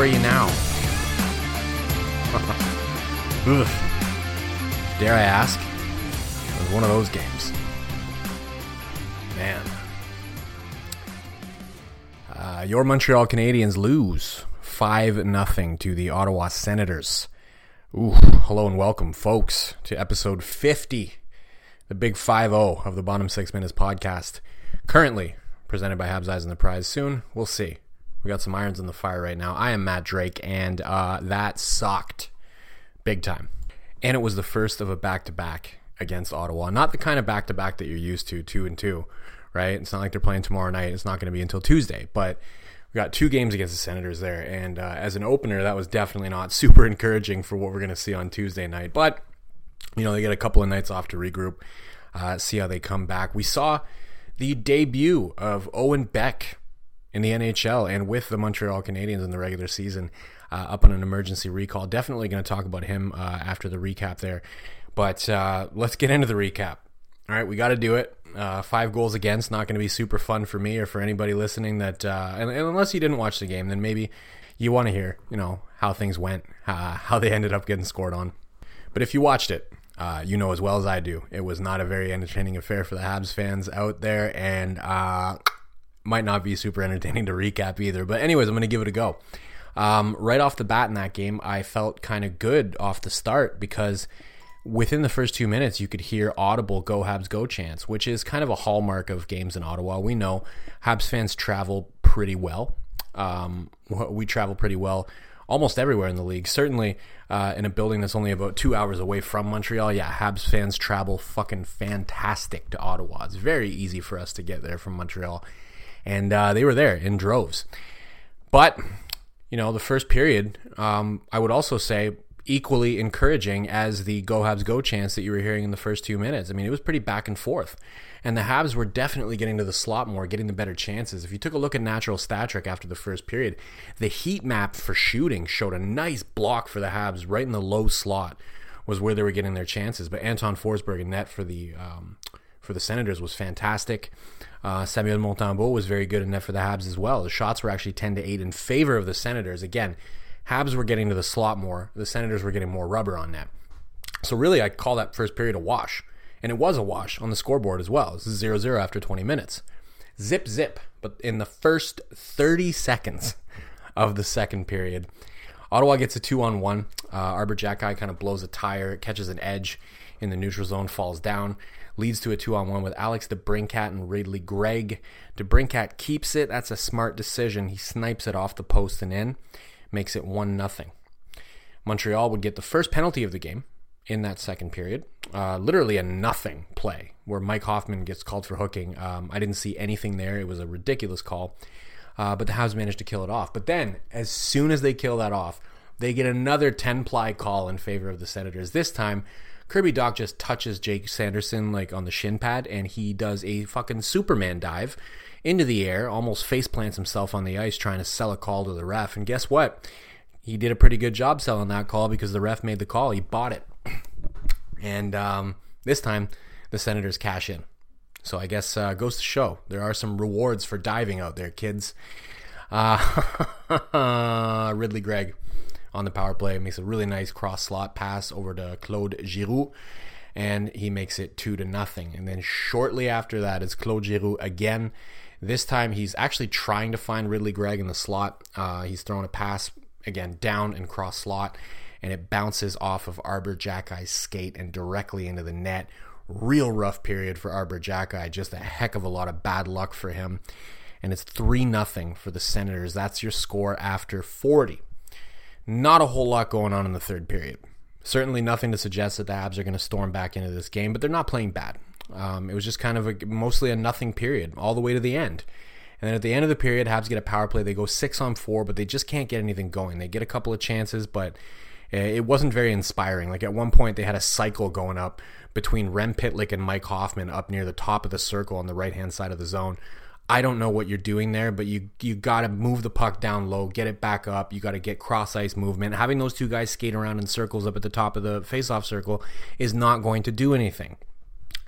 are you now? Dare I ask? It was one of those games. Man. Uh, your Montreal Canadiens lose 5 0 to the Ottawa Senators. Ooh, hello and welcome, folks, to episode 50, the big 5 0 of the Bottom Six Minutes podcast. Currently presented by Habs Eyes and the Prize. Soon, we'll see. We got some irons in the fire right now. I am Matt Drake, and uh, that sucked big time. And it was the first of a back to back against Ottawa. Not the kind of back to back that you're used to, two and two, right? It's not like they're playing tomorrow night. It's not going to be until Tuesday. But we got two games against the Senators there. And uh, as an opener, that was definitely not super encouraging for what we're going to see on Tuesday night. But, you know, they get a couple of nights off to regroup, uh, see how they come back. We saw the debut of Owen Beck in the NHL and with the Montreal Canadiens in the regular season uh, up on an emergency recall. Definitely going to talk about him uh, after the recap there. But uh, let's get into the recap. All right, we got to do it. Uh, five goals against, not going to be super fun for me or for anybody listening. That uh, and, and, unless you didn't watch the game, then maybe you want to hear, you know, how things went, uh, how they ended up getting scored on. But if you watched it, uh, you know as well as I do, it was not a very entertaining affair for the Habs fans out there, and uh, might not be super entertaining to recap either. But anyways, I'm going to give it a go. Um, right off the bat in that game, I felt kind of good off the start because within the first two minutes, you could hear audible "Go Habs, Go" chants, which is kind of a hallmark of games in Ottawa. We know Habs fans travel pretty well. Um, we travel pretty well almost everywhere in the league. Certainly uh, in a building that's only about two hours away from Montreal. Yeah, Habs fans travel fucking fantastic to Ottawa. It's very easy for us to get there from Montreal and uh, they were there in droves. But you know, the first period, um, I would also say equally encouraging as the Go Habs Go chance that you were hearing in the first two minutes. I mean, it was pretty back and forth. And the Habs were definitely getting to the slot more, getting the better chances. If you took a look at natural stat trick after the first period, the heat map for shooting showed a nice block for the Habs right in the low slot was where they were getting their chances. But Anton Forsberg and net for the um, for the Senators was fantastic. Uh, Samuel Montembeault was very good net for the Habs as well. The shots were actually 10 to 8 in favor of the Senators. Again, Habs were getting to the slot more. The Senators were getting more rubber on net. So really, I call that first period a wash. And it was a wash on the scoreboard as well. This is 0 0 after 20 minutes. Zip, zip. But in the first 30 seconds of the second period, Ottawa gets a two on one. Uh, Arber Xhekaj kind of blows a tire, catches an edge in the neutral zone, falls down leads to a two on one with Alex DeBrincat and Ridly Greig. DeBrincat keeps it. That's a smart decision. He snipes it off the post and in, makes it 1 nothing. Montreal would get the first penalty of the game in that second period. Uh, literally a nothing play where Mike Hoffman gets called for hooking. Um, I didn't see anything there. It was a ridiculous call. Uh, but the Habs managed to kill it off. But then, as soon as they kill that off, they get another 10 ply call in favor of the Senators. This time, Kirby Dach just touches Jake Sanderson like on the shin pad, and he does a fucking Superman dive into the air, almost face plants himself on the ice trying to sell a call to the ref. And guess what? He did a pretty good job selling that call because the ref made the call. He bought it. And um, this time, the Senators cash in. So I guess uh, goes to show there are some rewards for diving out there, kids. Uh, Ridly Greig on the power play. Makes a really nice cross slot pass over to Claude Giroux, and he makes it two to nothing. And then shortly after that is Claude Giroux again. This time he's actually trying to find Ridly Greig in the slot. Uh, he's throwing a pass again down and cross slot, and it bounces off of Arber Xhekaj's skate and directly into the net. Real rough period for Arber Xhekaj. Just a heck of a lot of bad luck for him. And it's 3 0 for the Senators. That's your score after 40. Not a whole lot going on in the third period. Certainly nothing to suggest that the Abs are going to storm back into this game, but they're not playing bad. Um, it was just kind of a, mostly a nothing period all the way to the end. And then at the end of the period, Habs get a power play. They go six on four, but they just can't get anything going. They get a couple of chances, but eh, it wasn't very inspiring. Like at one point, they had a cycle going up between Rem Pitlick and Mike Hoffman up near the top of the circle on the right hand side of the zone. I don't know what you're doing there, but you you got to move the puck down low, get it back up. You got to get cross ice movement. Having those two guys skate around in circles up at the top of the faceoff circle is not going to do anything,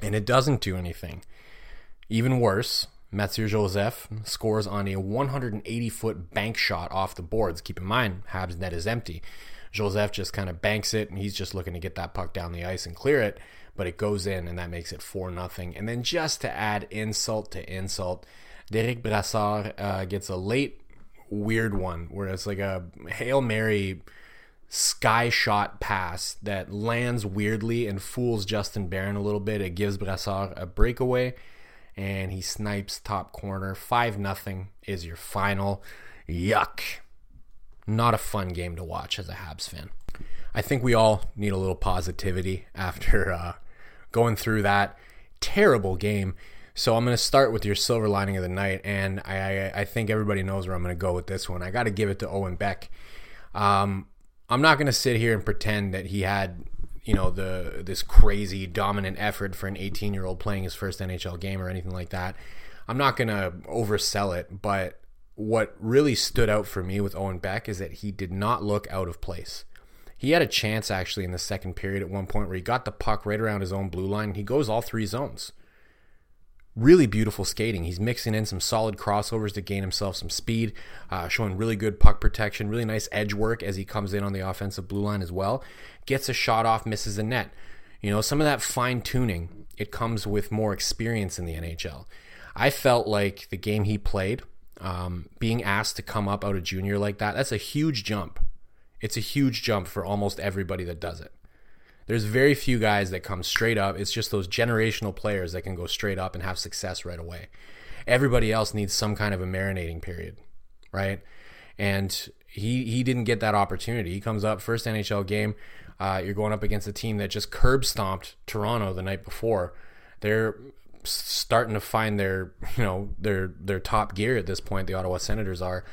and it doesn't do anything. Even worse, Mathieu Joseph scores on a 180 foot bank shot off the boards. Keep in mind, Habs net is empty. Joseph just kind of banks it, and he's just looking to get that puck down the ice and clear it, but it goes in, and that makes it 4 nothing. And then just to add insult to insult, Derek Brassard uh, gets a late weird one where it's like a Hail Mary sky shot pass that lands weirdly and fools Justin Barron a little bit. It gives Brassard a breakaway and he snipes top corner. 5 nothing is your final. Yuck. Not a fun game to watch as a Habs fan. I think we all need a little positivity after uh, going through that terrible game. So I'm going to start with your silver lining of the night, and I, I, I think everybody knows where I'm going to go with this one. I got to give it to Owen Beck. Um, I'm not going to sit here and pretend that he had, you know, the this crazy dominant effort for an 18 year old playing his first NHL game or anything like that. I'm not going to oversell it, but what really stood out for me with Owen Beck is that he did not look out of place. He had a chance actually in the second period at one point where he got the puck right around his own blue line. He goes all three zones really beautiful skating. He's mixing in some solid crossovers to gain himself some speed, uh, showing really good puck protection, really nice edge work as he comes in on the offensive blue line as well. Gets a shot off, misses a net. You know, some of that fine tuning, it comes with more experience in the NHL. I felt like the game he played, um, being asked to come up out of junior like that, that's a huge jump. It's a huge jump for almost everybody that does it. There's very few guys that come straight up. It's just those generational players that can go straight up and have success right away. Everybody else needs some kind of a marinating period, right? And he he didn't get that opportunity. He comes up first NHL game. Uh, you're going up against a team that just curb stomped Toronto the night before. They're starting to find their you know their their top gear at this point. The Ottawa Senators are,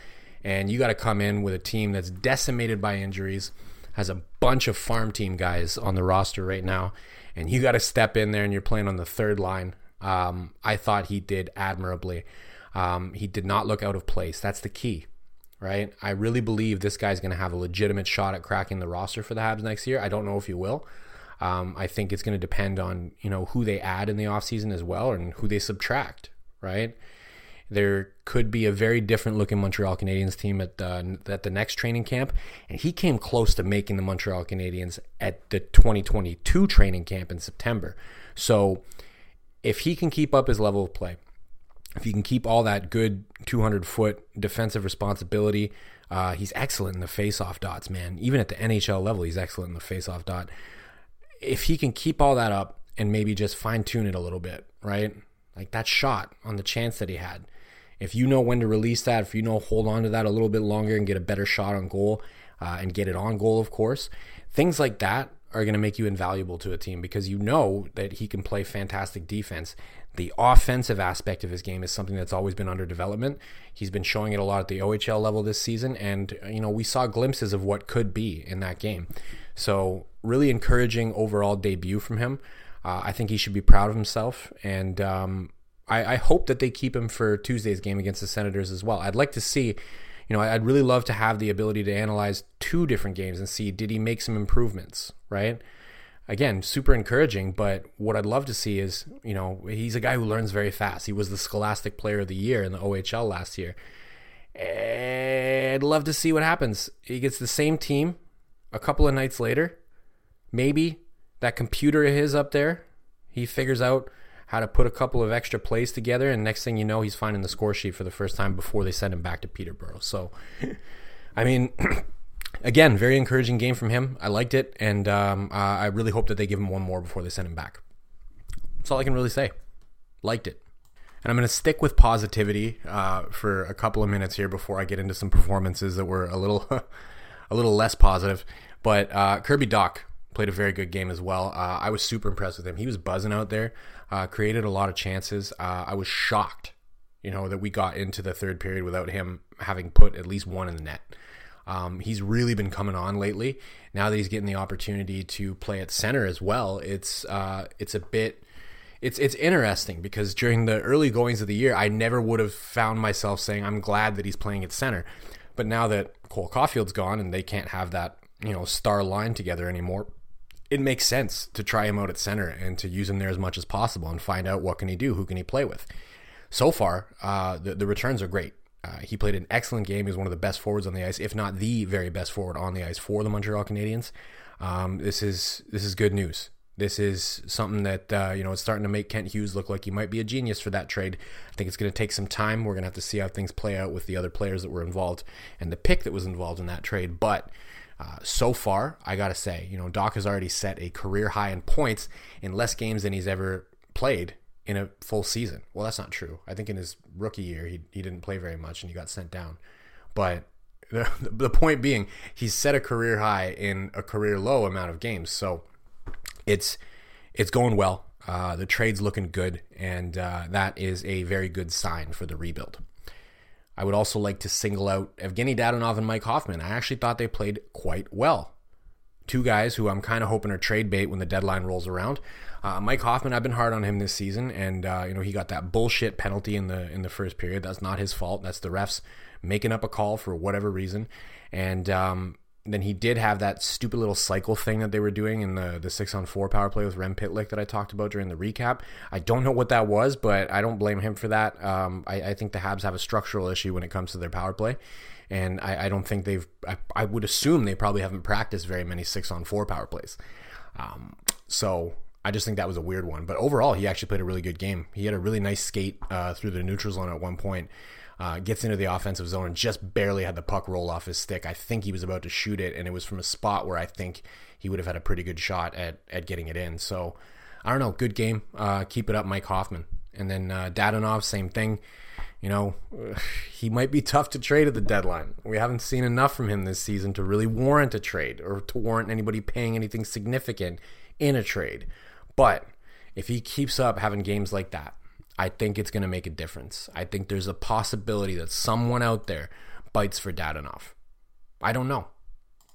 and you got to come in with a team that's decimated by injuries has a bunch of farm team guys on the roster right now, and you got to step in there and you're playing on the third line. Um, I thought he did admirably. Um, he did not look out of place. That's the key, right? I really believe this guy's going to have a legitimate shot at cracking the roster for the Habs next year. I don't know if he will. Um, I think it's going to depend on you know who they add in the offseason as well and who they subtract, right? There could be a very different looking Montreal Canadiens team at the, at the next training camp. And he came close to making the Montreal Canadiens at the 2022 training camp in September. So if he can keep up his level of play, if he can keep all that good 200 foot defensive responsibility, uh, he's excellent in the face-off dots, man. Even at the NHL level, he's excellent in the face-off dot. If he can keep all that up and maybe just fine tune it a little bit, right? Like that shot on the chance that he had if you know when to release that, if you know hold on to that a little bit longer and get a better shot on goal uh, and get it on goal, of course, things like that are going to make you invaluable to a team because you know that he can play fantastic defense. The offensive aspect of his game is something that's always been under development. He's been showing it a lot at the OHL level this season, and you know we saw glimpses of what could be in that game. So really encouraging overall debut from him. Uh, I think he should be proud of himself, and um, I, I hope that they keep him for Tuesday's game against the Senators as well. I'd like to see, you know, I'd really love to have the ability to analyze two different games and see did he make some improvements, right? Again, super encouraging, but what I'd love to see is, you know, he's a guy who learns very fast. He was the Scholastic Player of the Year in the OHL last year. I'd love to see what happens. He gets the same team a couple of nights later. Maybe that computer of his up there, he figures out how to put a couple of extra plays together, and next thing you know, he's finding the score sheet for the first time before they send him back to Peterborough. So, I mean, again, very encouraging game from him. I liked it, and um, I really hope that they give him one more before they send him back. That's all I can really say. Liked it. And I'm going to stick with positivity uh, for a couple of minutes here before I get into some performances that were a little, a little less positive. But uh, Kirby Dach played a very good game as well. Uh, I was super impressed with him. He was buzzing out there uh, created a lot of chances. Uh, I was shocked, you know, that we got into the third period without him having put at least one in the net. Um, he's really been coming on lately. Now that he's getting the opportunity to play at center as well, it's uh, it's a bit it's it's interesting because during the early goings of the year, I never would have found myself saying I'm glad that he's playing at center. But now that Cole Caufield's gone and they can't have that you know star line together anymore, it makes sense to try him out at center and to use him there as much as possible and find out what can he do, who can he play with. so far, uh, the, the returns are great. Uh, he played an excellent game. He was one of the best forwards on the ice, if not the very best forward on the ice for the Montreal Canadiens. Um, this is this is good news. This is something that uh, you know it's starting to make Kent Hughes look like he might be a genius for that trade. I think it's going to take some time. We're going to have to see how things play out with the other players that were involved and the pick that was involved in that trade. But uh, so far, I got to say, you know, Dach has already set a career high in points in less games than he's ever played in a full season. Well, that's not true. I think in his rookie year, he, he didn't play very much and he got sent down. But the, the point being, he's set a career high in a career low amount of games. So it's it's going well. Uh, the trade's looking good, and uh, that is a very good sign for the rebuild. I would also like to single out Evgeny Dadonov and Mike Hoffman. I actually thought they played quite well. Two guys who I'm kind of hoping are trade bait when the deadline rolls around. Uh, Mike Hoffman, I've been hard on him this season, and uh, you know he got that bullshit penalty in the in the first period. That's not his fault. That's the refs making up a call for whatever reason. And um, then he did have that stupid little cycle thing that they were doing in the the six on four power play with Rem Pitlick that I talked about during the recap. I don't know what that was, but I don't blame him for that. Um, I, I, think the Habs have a structural issue when it comes to their power play, and I, I don't think they've. I, I, would assume they probably haven't practiced very many six on four power plays. Um, so I just think that was a weird one. But overall, he actually played a really good game. He had a really nice skate uh, through the neutral zone at one point uh, gets into the offensive zone and just barely had the puck roll off his stick. I think he was about to shoot it, and it was from a spot where I think he would have had a pretty good shot at at getting it in. So I don't know, good game. Uh, keep it up, Mike Hoffman. And then uh, Dadonov, same thing. You know, he might be tough to trade at the deadline. We haven't seen enough from him this season to really warrant a trade or to warrant anybody paying anything significant in a trade. But if he keeps up having games like that, I think it's going to make a difference. I think there's a possibility that someone out there bites for Dadonov. I don't know.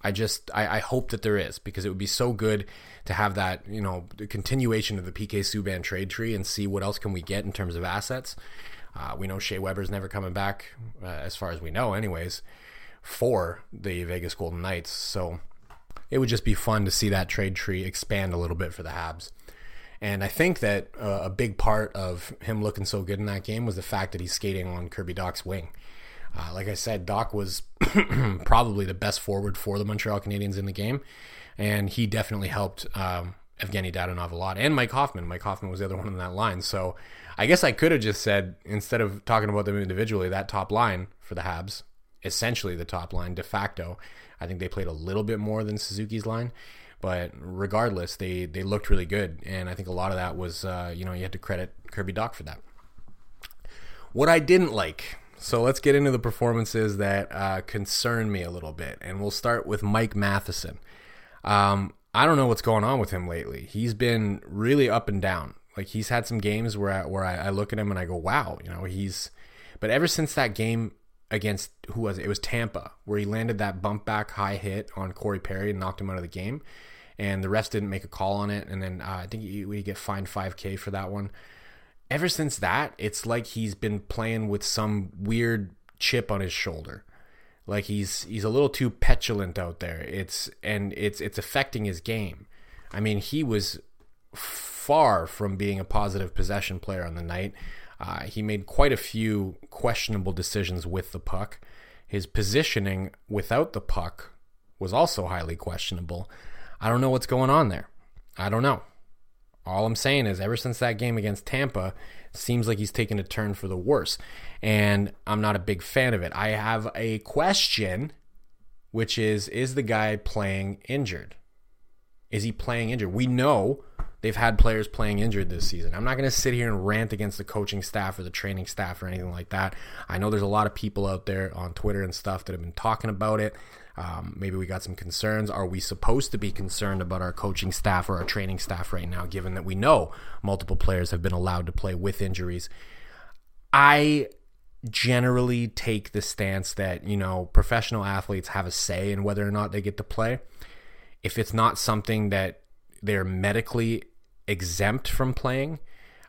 I just I, I, hope that there is because it would be so good to have that you know continuation of the PK Subban trade tree and see what else can we get in terms of assets. Uh, we know Shea Weber's never coming back, uh, as far as we know, anyways, for the Vegas Golden Knights. So it would just be fun to see that trade tree expand a little bit for the Habs. And I think that uh, a big part of him looking so good in that game was the fact that he's skating on Kirby Dach's wing. Uh, like I said, Dach was probably the best forward for the Montreal Canadiens in the game, and he definitely helped um, Evgeny Dadonov a lot, and Mike Hoffman. Mike Hoffman was the other one in that line. So I guess I could have just said instead of talking about them individually, that top line for the Habs, essentially the top line de facto. I think they played a little bit more than Suzuki's line. But regardless, they they looked really good, and I think a lot of that was uh, you know you had to credit Kirby Dach for that. What I didn't like, so let's get into the performances that uh, concern me a little bit, and we'll start with Mike Matheson. Um, I don't know what's going on with him lately. He's been really up and down. Like he's had some games where I, where I, I look at him and I go, wow, you know, he's. But ever since that game against who was it? It was Tampa, where he landed that bump back high hit on Corey Perry and knocked him out of the game and the refs didn't make a call on it. And then uh, I think we get fined 5K for that one. Ever since that, it's like he's been playing with some weird chip on his shoulder. Like he's he's a little too petulant out there. It's and it's it's affecting his game. I mean, he was far from being a positive possession player on the night. Uh, he made quite a few questionable decisions with the puck. His positioning without the puck was also highly questionable. I don't know what's going on there. I don't know. All I'm saying is, ever since that game against Tampa, seems like he's taken a turn for the worse. And I'm not a big fan of it. I have a question, which is Is the guy playing injured? Is he playing injured? We know they've had players playing injured this season. I'm not going to sit here and rant against the coaching staff or the training staff or anything like that. I know there's a lot of people out there on Twitter and stuff that have been talking about it. Um, maybe we got some concerns. Are we supposed to be concerned about our coaching staff or our training staff right now, given that we know multiple players have been allowed to play with injuries? I generally take the stance that, you know, professional athletes have a say in whether or not they get to play. If it's not something that they're medically exempt from playing,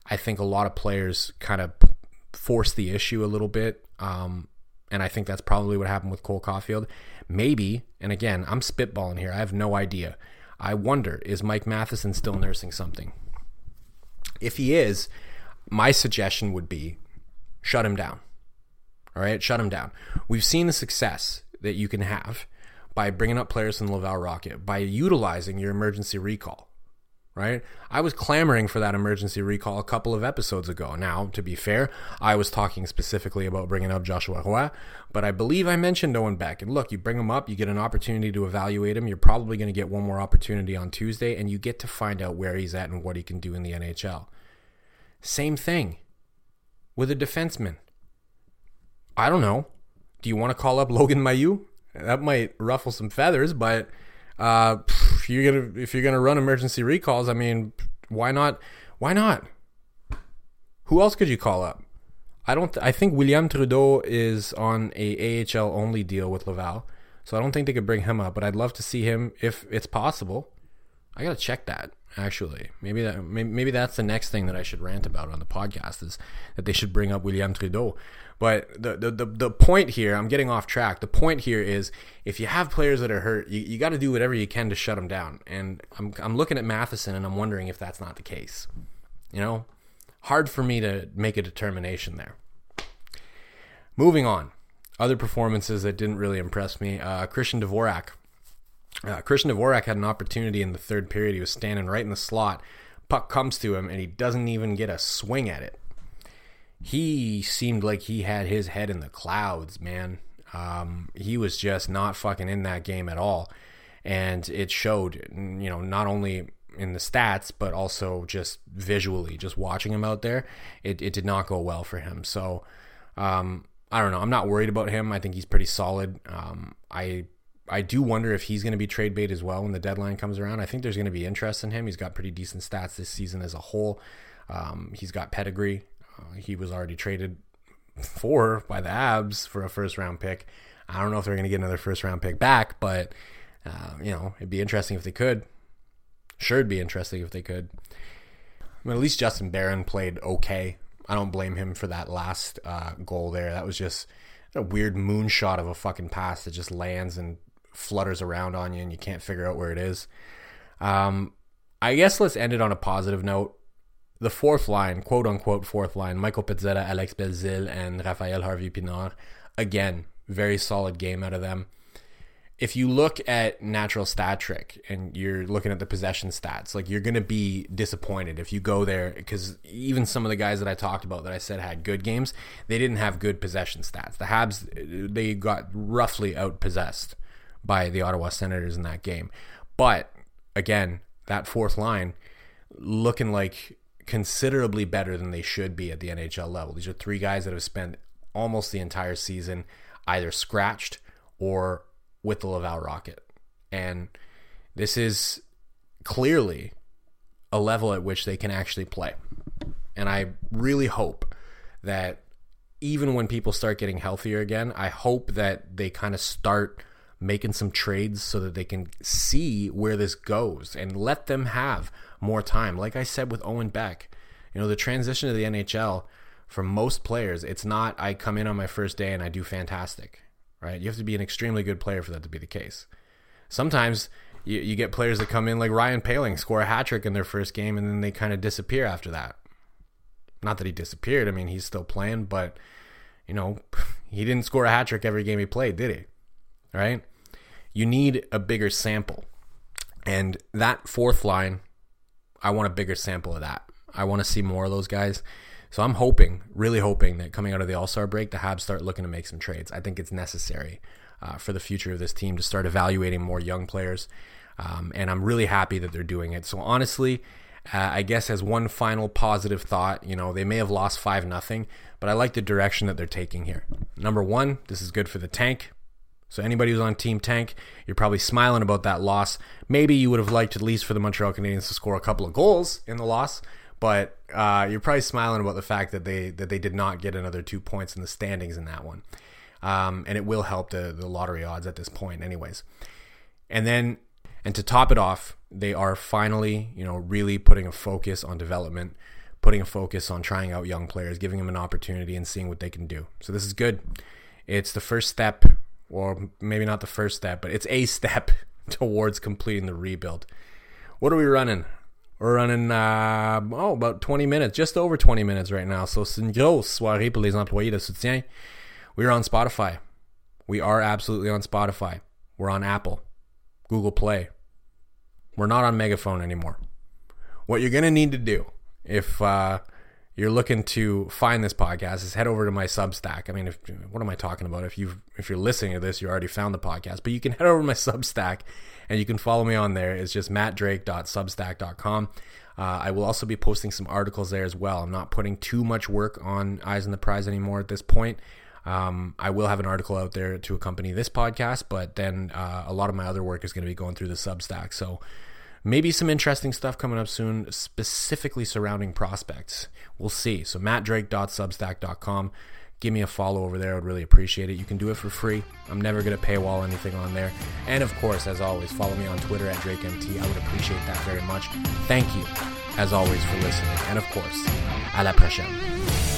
I think a lot of players kind of force the issue a little bit. Um, and I think that's probably what happened with Cole Caufield. Maybe, and again, I'm spitballing here. I have no idea. I wonder, is Mike Matheson still nursing something? If he is, my suggestion would be shut him down. All right, shut him down. We've seen the success that you can have by bringing up players in the Laval Rocket, by utilizing your emergency recall right? I was clamoring for that emergency recall a couple of episodes ago. Now, to be fair, I was talking specifically about bringing up Joshua Roy, but I believe I mentioned Owen Beck. And look, you bring him up, you get an opportunity to evaluate him. You're probably going to get one more opportunity on Tuesday, and you get to find out where he's at and what he can do in the NHL. Same thing with a defenseman. I don't know. Do you want to call up Logan Mailloux? That might ruffle some feathers, but uh, if you're gonna if you're gonna run emergency recalls, I mean, why not? Why not? Who else could you call up? I don't. I think William Trudeau is on a AHL only deal with Laval, so I don't think they could bring him up. But I'd love to see him if it's possible. I gotta check that actually. Maybe that maybe, that's the next thing that I should rant about on the podcast is that they should bring up William Trudeau. But the, the, the, the, point here, I'm getting off track. The point here is if you have players that are hurt, you, you got to do whatever you can to shut them down. And I'm, I'm looking at Matheson and I'm wondering if that's not the case. You know, hard for me to make a determination there. Moving on, other performances that didn't really impress me. Uh, Christian Dvorak. Uh, Christian Dvorak had an opportunity in the third period. He was standing right in the slot. Puck comes to him and he doesn't even get a swing at it he seemed like he had his head in the clouds, man. Um, he was just not fucking in that game at all. And it showed, you know, not only in the stats, but also just visually, just watching him out there, it, it did not go well for him. So, um, I don't know. I'm not worried about him. I think he's pretty solid. Um, I I do wonder if he's going to be trade bait as well when the deadline comes around. I think there's going to be interest in him. He's got pretty decent stats this season as a whole. Um, he's got pedigree. Uh, he was already traded for by the Abs for a first round pick. I don't know if they're going to get another first round pick back, but uh, you know it'd be interesting if they could. Sure, it'd be interesting if they could. I mean, at least Justin Barron played okay. I don't blame him for that last uh, goal there. That was just a weird moonshot of a fucking pass that just lands and flutters around on you, and you can't figure out where it is. Um, I guess let's end it on a positive note the fourth line, quote unquote fourth line, Michael Pezzetta, Alex Belzile, and Rafael Harvey Pinard. Again, very solid game out of them. If you look at natural stat trick and you're looking at the possession stats, like you're going to be disappointed if you go there because even some of the guys that I talked about that I said had good games, they didn't have good possession stats. The Habs, they got roughly outpossessed by the Ottawa Senators in that game. But again, that fourth line looking like considerably better than they should be at the NHL level. These are three guys that have spent almost the entire season either scratched or with the Laval Rocket. And this is clearly a level at which they can actually play. And I really hope that even when people start getting healthier again, I hope that they kind of start making some trades so that they can see where this goes and let them have more time. Like I said with Owen Beck, you know, the transition to the NHL for most players, it's not I come in on my first day and I do fantastic, right? You have to be an extremely good player for that to be the case. Sometimes you, you get players that come in like Ryan Poehling, score a hat trick in their first game, and then they kind of disappear after that. Not that he disappeared. I mean, he's still playing, but you know, he didn't score a hat trick every game he played, did he? Right? You need a bigger sample. And that fourth line I want a bigger sample of that. I want to see more of those guys. So I'm hoping, really hoping that coming out of the All Star break, the Habs start looking to make some trades. I think it's necessary uh, for the future of this team to start evaluating more young players. Um, and I'm really happy that they're doing it. So honestly, uh, I guess as one final positive thought, you know, they may have lost five nothing, but I like the direction that they're taking here. Number one, this is good for the tank. So anybody who's on Team Tank, you're probably smiling about that loss. Maybe you would have liked at least for the Montreal Canadiens to score a couple of goals in the loss, but uh, you're probably smiling about the fact that they that they did not get another two points in the standings in that one. Um, and it will help the the lottery odds at this point, anyways. And then, and to top it off, they are finally, you know, really putting a focus on development, putting a focus on trying out young players, giving them an opportunity, and seeing what they can do. So this is good. It's the first step or maybe not the first step, but it's a step towards completing the rebuild. What are we running? We're running, uh, oh, about 20 minutes, just over 20 minutes right now. So c'est une grosse soirée pour les employés de soutien. We're on Spotify. We are absolutely on Spotify. We're on Apple, Google Play. We're not on Megaphone anymore. What you're to need to do if uh, you're looking to find this podcast is head over to my Substack. I mean, if what am I talking about? If you if you're listening to this, you already found the podcast, but you can head over to my Substack and you can follow me on there. It's just mattdrake.substack.com. Uh, I will also be posting some articles there as well. I'm not putting too much work on Eyes on the Prize anymore at this point. Um, I will have an article out there to accompany this podcast, but then uh, a lot of my other work is going to be going through the Substack. So maybe some interesting stuff coming up soon, specifically surrounding prospects. We'll see. So mattdrake.substack.com. Give me a follow over there. I would really appreciate it. You can do it for free. I'm never going to paywall anything on there. And of course, as always, follow me on Twitter at DrakeMT. I would appreciate that very much. Thank you, as always, for listening. And of course, à la prochaine.